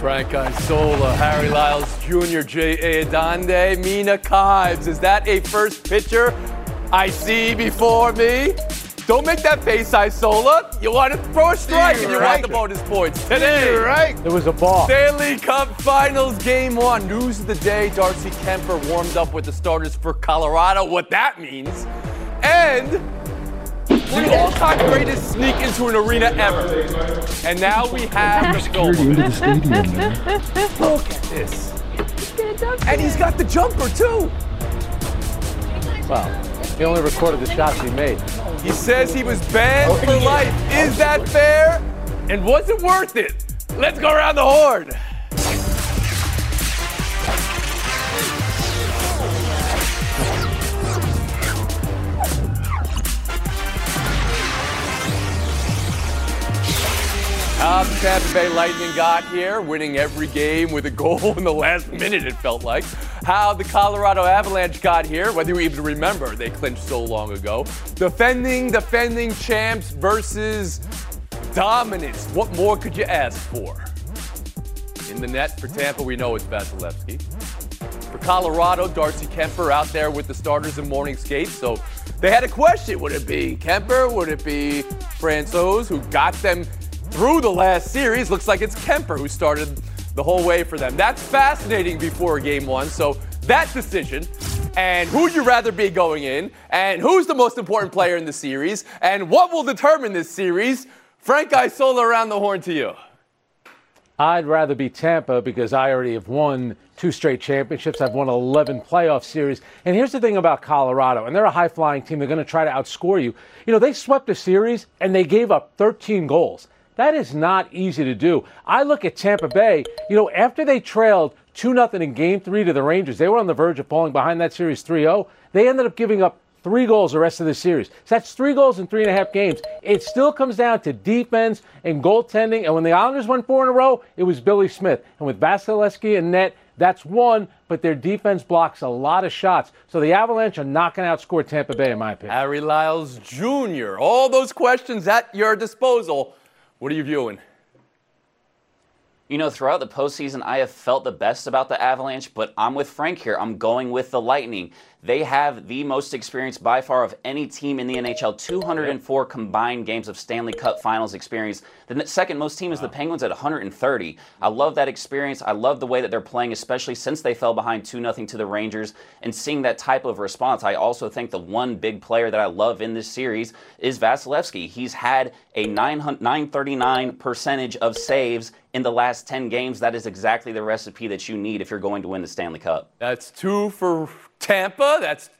Frank Isola, Harry Lyles Jr., J.A. Adande, Mina Kimes. Is that a first pitcher I see before me? Don't make that face, Isola. You want to throw a strike and you right. want the bonus points. Today, You're right. There was a ball. Stanley Cup Finals Game 1. News of the day, Darcy Kuemper warmed up with the starters for Colorado. What that means. And the all-time greatest sneak into an arena ever. And now we have the film. into the stadium. Look at this. And he's got the jumper too. Well, he only recorded the shots he made. He says he was banned for life. Is that fair? And was it worth it? Let's go around the horn. How the Tampa Bay Lightning got here, winning every game with a goal in the last minute, it felt like. How the Colorado Avalanche got here, whether you even remember, they clinched so long ago. Defending, defending champs versus dominance. What more could you ask for? In the net for Tampa, we know it's Vasilevsky. For Colorado, Darcy Kuemper out there with the starters in morning skates. So they had a question. Would it be Kuemper? Would it be Francouz who got them through the last series. Looks like it's Kuemper who started the whole way for them. That's fascinating before game one. So that decision and who'd you rather be going in and who's the most important player in the series and what will determine this series. Frank Isola around the horn to you. I'd rather be Tampa because I already have won two straight championships. I've won 11 playoff series. And here's the thing about Colorado, and they're a high flying team. They're going to try to outscore you. You know, they swept a series and they gave up 13 goals. That is not easy to do. I look at Tampa Bay, you know, after they trailed 2 0 in game three to the Rangers, they were on the verge of falling behind that series 3 0. They ended up giving up three goals the rest of the series. So that's three goals in three and a half games. It still comes down to defense and goaltending. And when the Islanders won four in a row, it was Billy Smith. And with Vasilevsky and net, that's one, but their defense blocks a lot of shots. So the Avalanche are not going to outscore Tampa Bay, in my opinion. Harry Lyles Jr., all those questions at your disposal. What are you viewing? You know, throughout the postseason, I have felt the best about the Avalanche, but I'm with Frank here. I'm going with the Lightning. They have the most experience by far of any team in the NHL 204 combined games of Stanley Cup finals experience. The second most team is the Penguins at 130. I love that experience. I love the way that they're playing, especially since they fell behind 2 0 to the Rangers. And seeing that type of response, I also think the one big player that I love in this series is Vasilevsky. He's had a 939 percentage of saves in the last 10 games. That is exactly the recipe that you need if you're going to win the Stanley Cup. That's two for Tampa. That's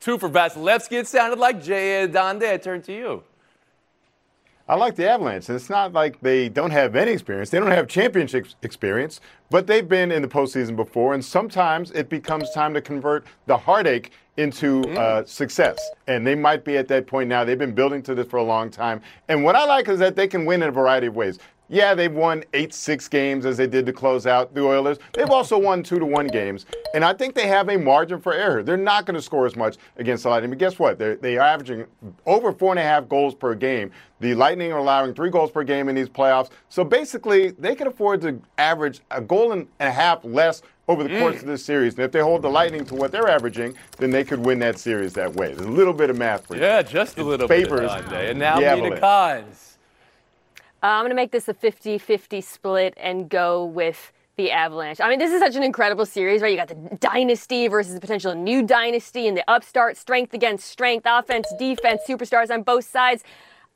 two for Vasilevsky. It sounded like Jay Adande. I turn to you. I like the Avalanche. It's not like they don't have any experience. They don't have championship experience, but they've been in the postseason before, and sometimes it becomes time to convert the heartache into mm. uh, success. And they might be at that point now. They've been building to this for a long time. And what I like is that they can win in a variety of ways. Yeah, they've won 8 6 games as they did to close out the Oilers. They've also won 2 to 1 games. And I think they have a margin for error. They're not going to score as much against the Lightning. But guess what? They're, they are averaging over 4.5 goals per game. The Lightning are allowing 3 goals per game in these playoffs. So basically, they can afford to average a goal and a half less over the course mm. of this series. And if they hold the Lightning to what they're averaging, then they could win that series that way. There's a little bit of math for you. Yeah, just a little bit. favors. And now Mina Kimes. Uh, I'm going to make this a 50 50 split and go with the Avalanche. I mean, this is such an incredible series, right? You got the dynasty versus the potential new dynasty and the upstart, strength against strength, offense, defense, superstars on both sides.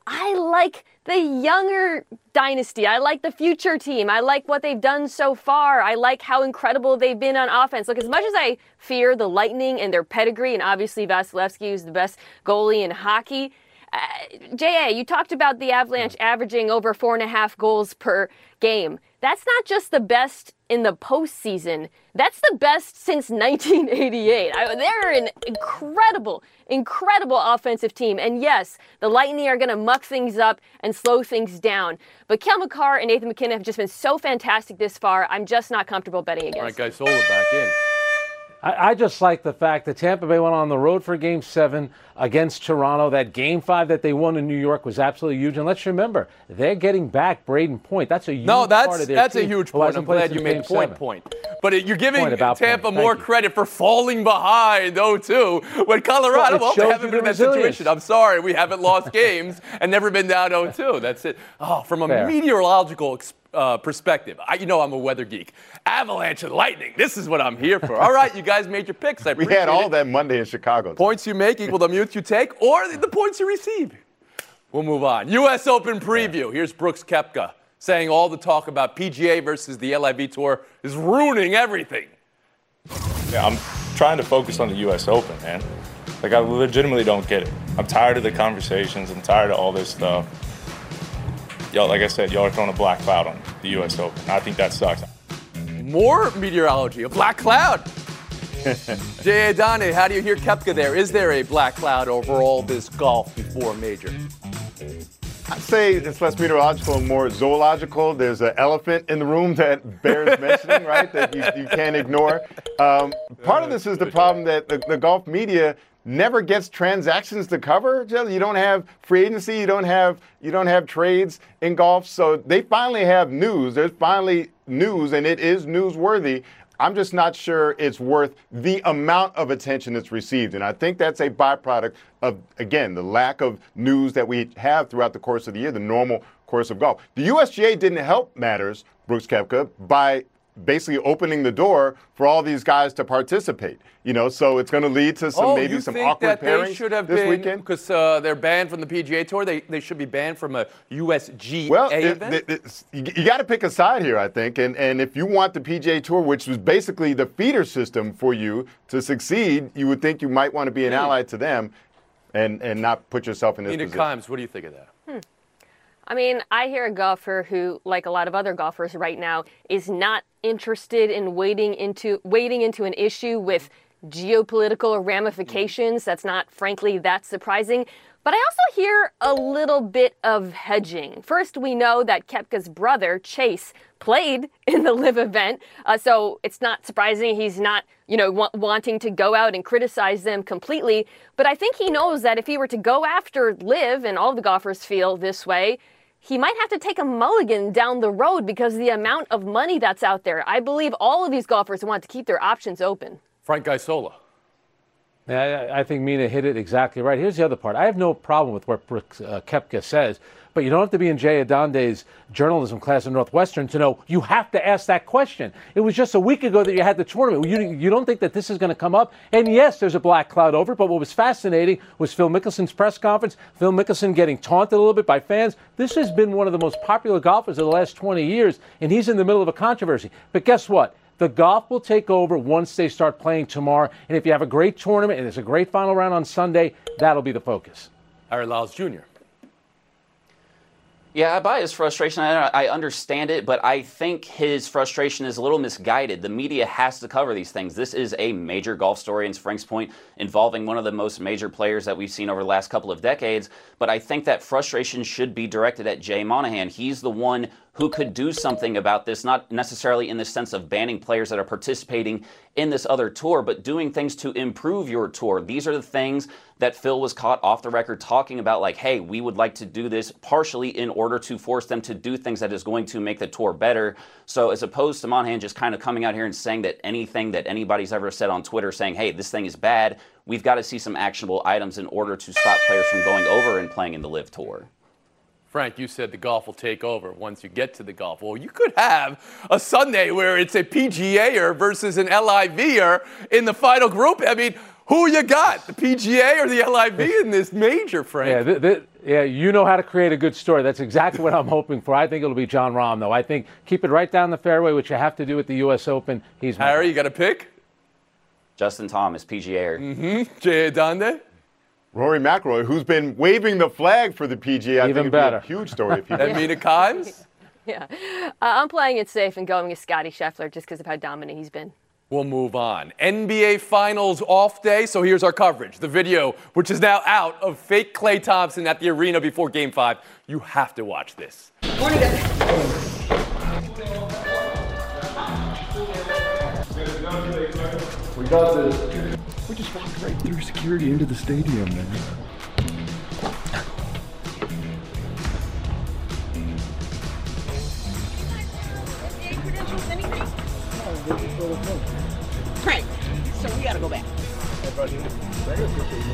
I like the younger dynasty. I like the future team. I like what they've done so far. I like how incredible they've been on offense. Look, as much as I fear the Lightning and their pedigree, and obviously Vasilevsky is the best goalie in hockey, uh, JA, you talked about the Avalanche averaging over four and a half goals per game. that's not just the best in the postseason. That's the best since 1988. I, they're an incredible, incredible offensive team. And yes, the Lightning are going to muck things up and slow things down. But Cale Makar and Nathan MacKinnon have just been so fantastic this far. I'm just not comfortable betting against. All right, guys, Sola back in. I, I just like the fact that Tampa Bay went on the road for Game Seven against Toronto. That Game Five that they won in New York was absolutely huge. And let's remember, they're getting back Brayden Point. That's a huge No, that's part of their that's a huge point. I'm glad you made point. seven. Point, but it, you're giving Tampa more you. credit for falling behind 0-2 when Colorado. Well, Well, they haven't been in that situation. I'm sorry, we haven't lost games and never been down 0-2. That's it. Oh, from a Fair. meteorological ex- uh, perspective, I, you know I'm a weather geek. Avalanche and lightning. This is what I'm here for. All right, you guys made your picks. I We had all it. that Monday in Chicago. Points you make equal the mutes you take or the points you receive. We'll move on. U.S. Open preview. Here's Brooks Koepka saying all the talk about PGA versus the LIV Tour is ruining everything. Yeah, I'm trying to focus on the U.S. Open, man. Like, I legitimately don't get it. I'm tired of the conversations. I'm tired of all this stuff. Y'all, like I said, y'all are throwing a black cloud on the U.S. Open. I think that sucks. More meteorology, a black cloud. Jay Adande, how do you hear Koepka there? Is there a black cloud over all this golf before major? I'd say it's less meteorological and more zoological. There's an elephant in the room that bears mentioning, right? That you, you can't ignore. Um, part of this is the problem that the, the golf media never gets transactions to cover. You don't have free agency. You don't have you don't have trades in golf. So they finally have news. There's finally news, and it is newsworthy. I'm just not sure it's worth the amount of attention it's received. And I think that's a byproduct of, again, the lack of news that we have throughout the course of the year, the normal course of golf. The USGA didn't help matters, Brooks Koepka, by basically opening the door for all these guys to participate. You know, so it's going to lead to some oh, maybe some think awkward that pairings should have this been weekend. because uh, they're banned from the PGA Tour. They, they should be banned from a USGA Well, it- event. it- it's- you, got to pick a side here, I think. And, and if you want the PGA Tour, which was basically the feeder system for you to succeed, you would think you might want to be an Hmm. ally to them and, and not put yourself in this Mina position. Kimes, what do you think of that? I mean, I hear a golfer who, like a lot of other golfers right now, is not interested in wading into wading into an issue with geopolitical ramifications. That's not, frankly, that surprising. But I also hear a little bit of hedging. First, we know that Koepka's brother, Chase, played in the LIV event. Uh, so it's not surprising he's not, you know, wa- wanting to go out and criticize them completely. But I think he knows that if he were to go after LIV, and all the golfers feel this way, he might have to take a mulligan down the road because of the amount of money that's out there. I believe all of these golfers want to keep their options open. Frank Isola. Yeah, I I think Mina hit it exactly right. Here's the other part. I have no problem with what Brooks uh, Koepka says, but you don't have to be in Jay Adande's journalism class at Northwestern to know you have to ask that question. It was just a week ago that you had the tournament. You, you don't think that this is going to come up? And yes, there's a black cloud over it, but what was fascinating was Phil Mickelson's press conference. Phil Mickelson getting taunted a little bit by fans. This has been one of the most popular golfers of the last 20 years, and he's in the middle of a controversy. But guess what? The golf will take over once they start playing tomorrow. And if you have a great tournament and there's a great final round on Sunday, that'll be the focus. Harry Lyles Jr. Yeah, I buy his frustration. I, I understand it, but I think his frustration is a little misguided. The media has to cover these things. This is a major golf story, in Frank's point, involving one of the most major players that we've seen over the last couple of decades. But I think that frustration should be directed at Jay Monahan. He's the one who could do something about this, not necessarily in the sense of banning players that are participating in this other tour, but doing things to improve your tour. These are the things that Phil was caught off the record talking about, like, hey, we would like to do this partially in order to force them to do things that is going to make the tour better. So, as opposed to Monahan just kind of coming out here and saying that anything that anybody's ever said on Twitter saying, hey, this thing is bad, we've got to see some actionable items in order to stop players from going over and playing in the LIV tour. Frank, you said the golf will take over once you get to the golf. Well, you could have a Sunday where it's a PGAer versus an LIVer in the final group. I mean, who you got, the PGA or the LIV in this major, Frank? Yeah, th- th- yeah, you know how to create a good story. That's exactly what I'm hoping for. I think it'll be Jon Rahm, though. I think keep it right down the fairway, which you have to do at the U.S. Open. He's Harry, you got a pick? Justin Thomas, PGA. -er. Mm-hmm. Jay Adande? Rory McIlroy, who's been waving the flag for the PGA, I Even think it'd better. be a huge story if he And Mina Kimes? Yeah. Uh, I'm playing it safe and going with Scotty Scheffler just because of how dominant he's been. We'll move on. NBA Finals off day, so here's our coverage. The video, which is now out of fake Klay Thompson at the arena before Game 5. You have to watch this. Morning, guys. We got this. We just walked right through security into the stadium, man. Right. So we gotta go back.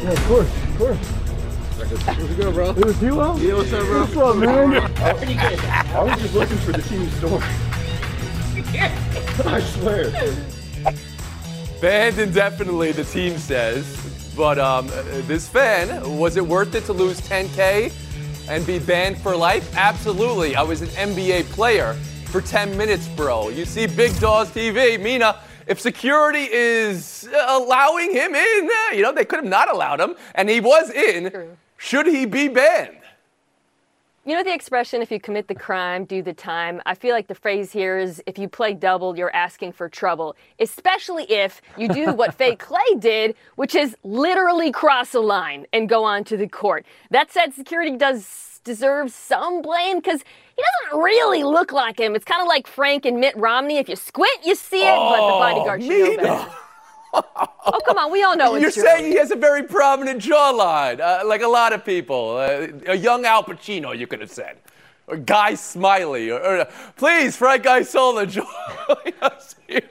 Yeah, of course, of course. What's it good, bro? It was you, Al? Yeah, what's up, bro? What's up, man? Pretty good. I was just looking for the team store. I swear. Banned indefinitely, the team says. But um, this fan, was it worth it to lose 10K and be banned for life? Absolutely. I was an NBA player for 10 minutes, bro. You see Big Daws TV, Mina. If security is allowing him in, you know, they could have not allowed him, and he was in. Should he be banned? You know the expression, if you commit the crime, do the time? I feel like the phrase here is if you play double, you're asking for trouble, especially if you do what Fake Klay did, which is literally cross a line and go on to the court. That said, security does deserve some blame because he doesn't really look like him. It's kind of like Frank and Mitt Romney. If you squint, you see it, but the oh, bodyguard should know better. Oh, come on, we all know it's You're true. saying he has a very prominent jawline, uh, like a lot of people. Uh, a young Al Pacino, you could have said. Or Guy Smiley. Or, or please, Frank Isola, join us here.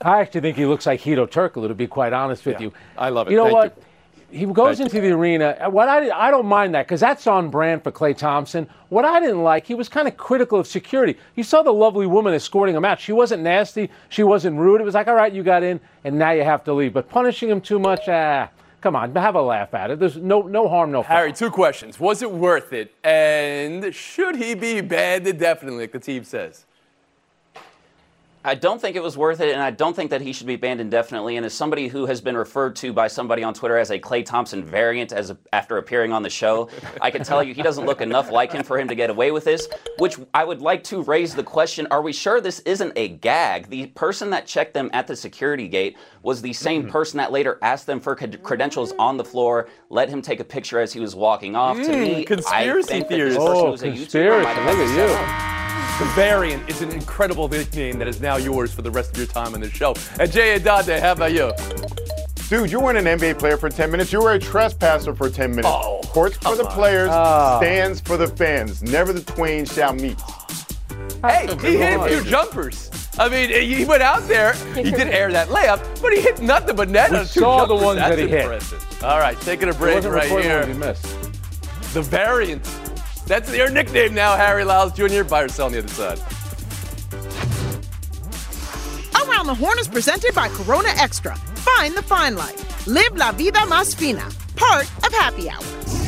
I actually think he looks like Hedo Turkoglu, to be quite honest with Yeah, you. I love it. You know Thank what? you. He goes into the arena. uh, What I I don't mind that because that's on brand for Klay Thompson. What I didn't like, he was kind of critical of security. You saw the lovely woman escorting him out. She wasn't nasty. She wasn't rude. It was like, all right, you got in, and now you have to leave. But punishing him too much, ah, come on, have a laugh at it. There's no no harm, no foul. Harry, two questions. Was it worth it? And should he be banned indefinitely, like the team says? I don't think it was worth it, and I don't think that he should be banned indefinitely. And as somebody who has been referred to by somebody on Twitter as a Klay Thompson variant as a, after appearing on the show, I can tell you he doesn't look enough like him for him to get away with this. Which I would like to raise the question: Are we sure this isn't a gag? The person that checked them at the security gate was the same mm. person that later asked them for cred- credentials on the floor, let him take a picture as he was walking off. to mm. me, I conspiracy think that theories. this person Oh, was a YouTuber. conspiracy. might Look at this you. Set. The variant is an incredible nickname that is now yours for the rest of your time on the show. And Jay Adande, how about you? Dude, you weren't an NBA player for 10 minutes. You were a trespasser for 10 minutes. Oh, Courts for the on. players, Ah. stands for the fans. Never the twain shall meet. Hey, he hit a few jumpers. I mean, he went out there. He did air that layup, but he hit nothing but net. We on two saw the jumpers. ones That's that he hit. impressive. All right, taking a break right here. he missed. The variant. That's your nickname now, Harry Lyles Jr. Buy or sell on the other side. Around the Horn is presented by Corona Extra. Find the fine life. Live la vida más fina. Part of Happy Hour.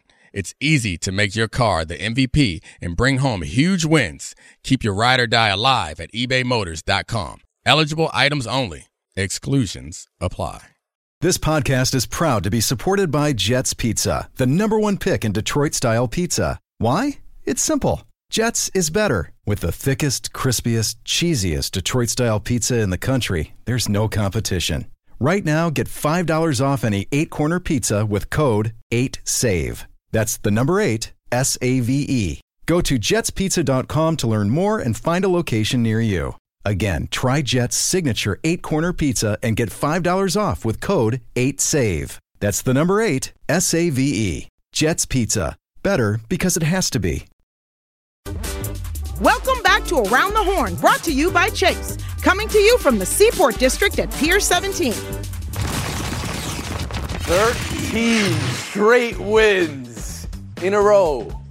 It's easy to make your car the MVP and bring home huge wins. Keep your ride or die alive at ebaymotors.com. Eligible items only. Exclusions apply. This podcast is proud to be supported by Jets Pizza, the number one pick in Detroit style pizza. Why? It's simple. Jets is better. With the thickest, crispiest, cheesiest Detroit style pizza in the country, there's no competition. Right now, get $5 off any eight corner pizza with code 8SAVE. That's the number eight, S A V E. Go to jetspizza.com to learn more and find a location near you. Again, try Jet's signature eight corner pizza and get $5 off with code 8SAVE. That's the number eight, S A V E. Jet's Pizza. Better because it has to be. Welcome back to Around the Horn, brought to you by Chase. Coming to you from the Seaport District at Pier 17. 13 straight wins in a row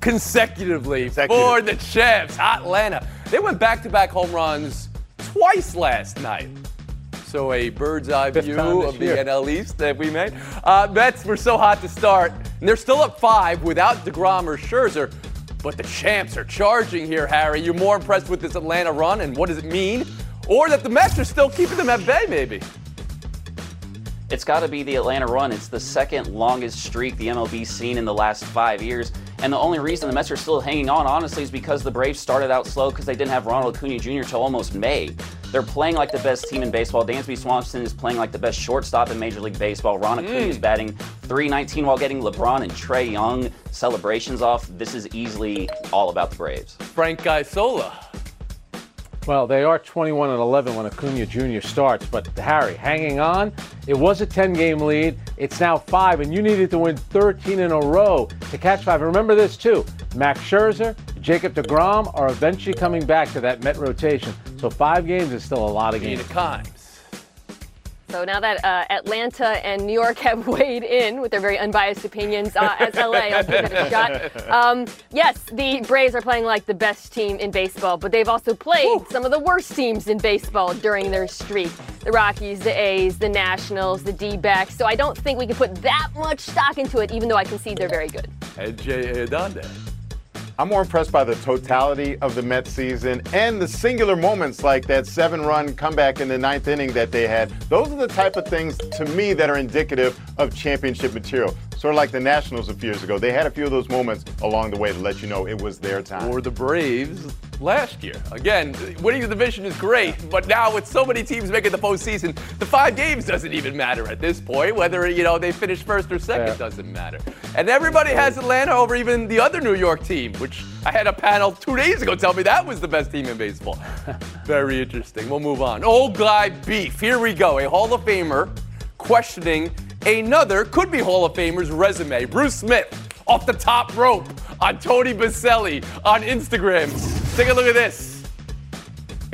consecutively for the champs, Atlanta. They went back to back home runs twice last night. So a bird's eye Fifth view of the year. NL East that we made. Uh, Mets were so hot to start, and they're still up five without DeGrom or Scherzer. But the champs are charging here, Harry. You're more impressed with this Atlanta run, and what does it mean? Or that the Mets are still keeping them at bay, maybe? It's got to be the Atlanta run. It's the second longest streak the MLB's seen in the last five years. And the only reason the Mets are still hanging on, honestly, is because the Braves started out slow because they didn't have Ronald Acuna Jr. till almost May. They're playing like the best team in baseball. Dansby Swanson is playing like the best shortstop in Major League Baseball. Ron Acuna is hmm. batting 319 while getting LeBron and Trae Young celebrations off. This is easily all about the Braves. Frank Isola. Well, they are 21 and 11 when Acuna Jr. starts, but Harry, hanging on. It was a 10 game lead. It's now five, and you needed to win 13 in a row to catch five. Remember this, too. Max Scherzer, Jacob DeGrom are eventually coming back to that Met rotation. So five games is still a lot of games. Kimes. So now that uh, Atlanta and New York have weighed in with their very unbiased opinions, uh, as LA, I'll give it a shot. Um, yes, the Braves are playing like the best team in baseball, but they've also played some of the worst teams in baseball during their streak. The Rockies, the A's, the Nationals, the D-backs. So I don't think we can put that much stock into it, even though I concede they're very good. And Jay Adande. I'm more impressed by the totality of the Mets season and the singular moments like that seven run comeback in the ninth inning that they had. Those are the type of things to me that are indicative of championship material. Sort of like the Nationals a few years ago. They had a few of those moments along the way to let you know it was their time. Or the Braves last year. Again, winning the division is great, but now with so many teams making the postseason, the five games doesn't even matter at this point. Whether you know they finish first or second Yeah. doesn't matter. And everybody has Atlanta over even the other New York team, which I had a panel two days ago tell me that was the best team in baseball. Very interesting. We'll move on. Old guy beef. Here we go. A Hall of Famer questioning another could be Hall of Famer's resume. Bruce Smith off the top rope on Tony Boselli on Instagram. Take a look at this.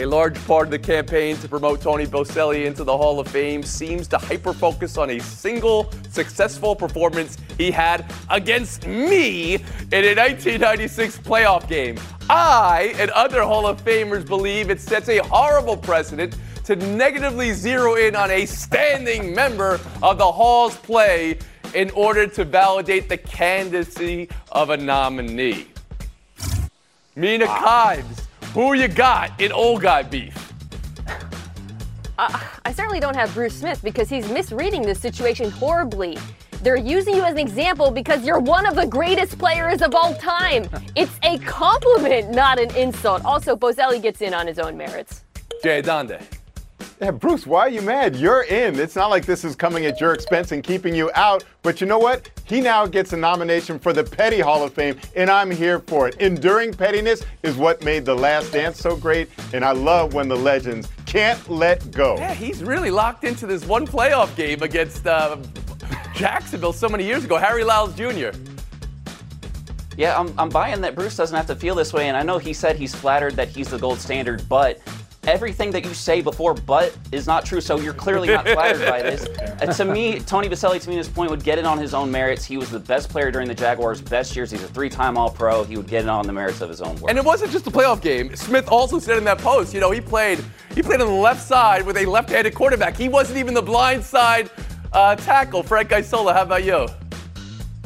A large part of the campaign to promote Tony Boselli into the Hall of Fame seems to hyper focus on a single successful performance he had against me in a 1996 playoff game. I and other Hall of Famers believe it sets a horrible precedent to negatively zero in on a standing member of the Hall's play in order to validate the candidacy of a nominee. Mina Kimes, who you got in old guy beef? Uh, I certainly don't have Bruce Smith because he's misreading this situation horribly. They're using you as an example because you're one of the greatest players of all time. It's a compliment, not an insult. Also, Boselli gets in on his own merits. Jay Adande. Yeah, Bruce, why are you mad? You're in. It's not like this is coming at your expense and keeping you out. But you know what? He now gets a nomination for the Petty Hall of Fame, and I'm here for it. Enduring pettiness is what made The Last Dance so great, and I love when the legends can't let go. Yeah, he's really locked into this one playoff game against uh, Jacksonville so many years ago. Harry Lyles Jr. Yeah, I'm, I'm buying that Bruce doesn't have to feel this way, and I know he said he's flattered that he's the gold standard, but everything that you say before but is not true, so you're clearly not flattered by this. Uh, to me, Tony Boselli, to me, at this point, would get it on his own merits. He was the best player during the Jaguars' best years. He's a three-time All-Pro. He would get it on the merits of his own work. And it wasn't just a playoff game. Smith also said in that post, you know, he played he played on the left side with a left-handed quarterback. He wasn't even the blind side uh, tackle. Frank Isola, how about you?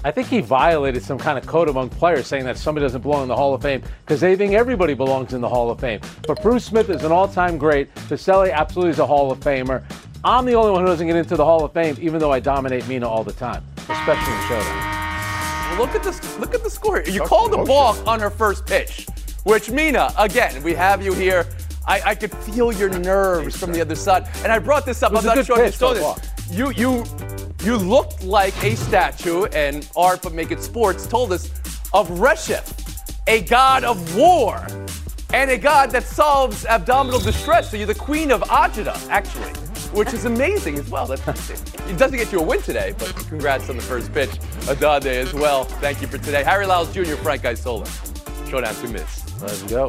I think he violated some kind of code among players saying that somebody doesn't belong in the Hall of Fame because they think everybody belongs in the Hall of Fame. But Bruce Smith is an all time great. Boselli absolutely is a Hall of Famer. I'm the only one who doesn't get into the Hall of Fame, even though I dominate Mina all the time, especially in showdown. Look at this. Look at the score. You called the balk on her first pitch, which Mina, again, we have you here. I, I could feel your nerves from the other side, and I brought this up. It was I'm a not sure if you saw though, this. You you you looked like a statue, and Art but Make It Sports told us of Reshef, a god of war, and a god that solves abdominal distress. So you're the queen of Ajita, actually, which is amazing as well. That's, it doesn't get you a win today, but congrats on the first pitch, Adande as well. Thank you for today. Harry Lyles Jr., Frank Isola. Showdown to miss. Let's go.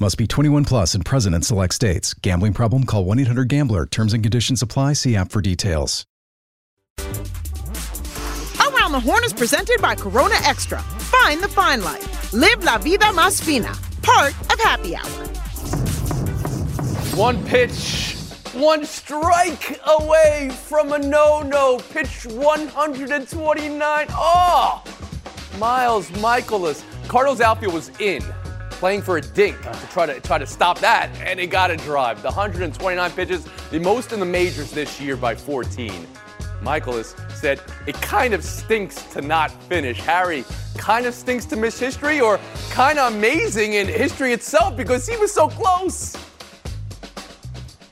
Must be 21 plus and present in select states. Gambling problem? Call 1 800 Gambler. Terms and conditions apply. See app for details. Around the Horn is presented by Corona Extra. Find the fine life. Live la vida más fina. Part of Happy Hour. One pitch, one strike away from a no-no. Pitch 129. Oh, ah! Miles Mikolas. Cardinals outfield was in, playing for a dink to try to try to stop that, and it got a drive. The 129 pitches, the most in the majors this year by 14. Mikolas said it kind of stinks to not finish. Harry kind of stinks to miss history, or kind of amazing in history itself because he was so close.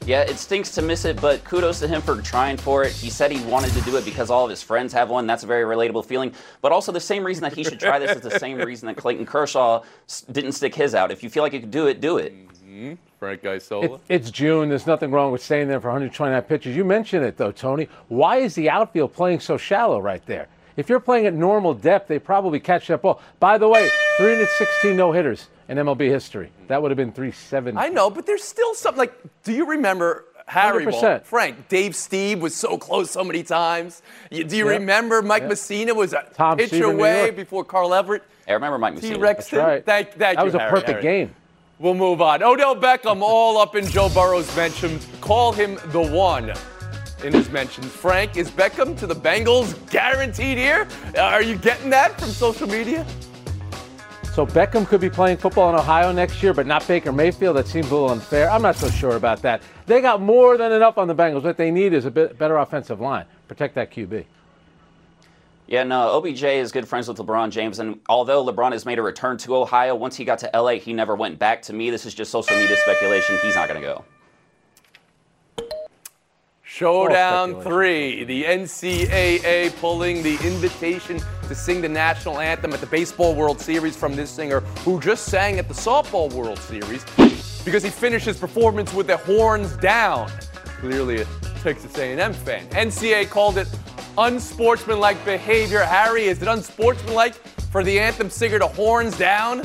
Yeah, it stinks to miss it, but kudos to him for trying for it. He said he wanted to do it because all of his friends have one. That's a very relatable feeling. But also, the same reason that he should try this is the same reason that Clayton Kershaw didn't stick his out. If you feel like you could do it, do it. Mm-hmm. Frank Isola. It, it's June. There's nothing wrong with staying there for 129 pitches. You mentioned it, though, Tony. Why is the outfield playing so shallow right there? If you're playing at normal depth, they probably catch that ball. By the way, 316 no hitters in MLB history. That would have been 370. I know, but there's still something like. Do you remember Harry? Ball? 100%. Frank, Dave Stieb was so close so many times. You, do you Yep. remember Mike Yep. Mussina was a Tom pitch Seaver, away before Carl Everett? I remember Mike Mussina. T. Rexton. right. Thank, thank that you, was a Harry, perfect Harry. game. We'll move on. Odell Beckham, all up in Joe Burrow's mentions. Call him the one in his mentions. Frank, is Beckham to the Bengals guaranteed here? Uh, are you getting that from social media? So Beckham could be playing football in Ohio next year, but not Baker Mayfield. That seems a little unfair. I'm not so sure about that. They got more than enough on the Bengals. What they need is a bit better offensive line. Protect that QB. Yeah, no, OBJ is good friends with LeBron James, and although LeBron has made a return to Ohio, once he got to LA, he never went back. To me, this is just social media speculation. He's not going to go. Showdown three. The NCAA pulling the invitation to sing the national anthem at the Baseball World Series from this singer who just sang at the Softball World Series because he finished his performance with the horns down. Clearly a Texas A&M fan. NCAA called it unsportsmanlike behavior. Harry, is it unsportsmanlike for the anthem singer to horns down?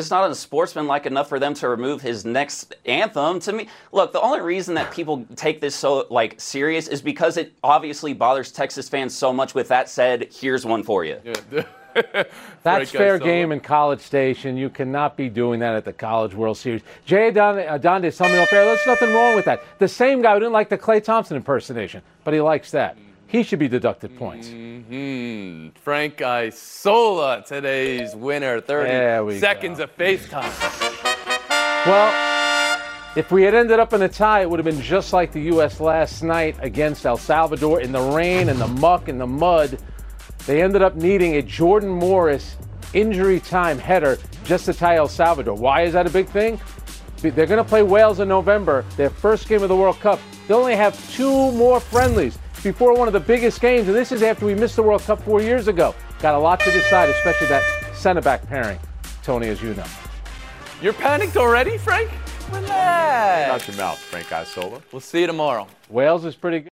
It's not unsportsmanlike enough for them to remove his next anthem. To me, look, the only reason that people take this so like serious is because it obviously bothers Texas fans so much. With that said, here's one for you. That's Frank fair game in College Station. You cannot be doing that at the College World Series. Jay Don- uh, Donde tell me off air. There's nothing wrong with that. The same guy who didn't like the Klay Thompson impersonation, but he likes that. He should be deducted points. Hmm. Frank Isola, today's winner. 30 There we seconds of FaceTime. Well, if we had ended up in a tie, it would have been just like the U.S. last night against El Salvador in the rain and the muck and the mud. They ended up needing a Jordan Morris injury time header just to tie El Salvador. Why is that a big thing? They're going to play Wales in November, their first game of the World Cup. They only have two more friendlies before one of the biggest games, and this is after we missed the World Cup four years ago. Got a lot to decide, especially that center back pairing, Tony, as you know. You're panicked already, Frank? Relax. Out your mouth, Frank Isola. We'll see you tomorrow. Wales is pretty good.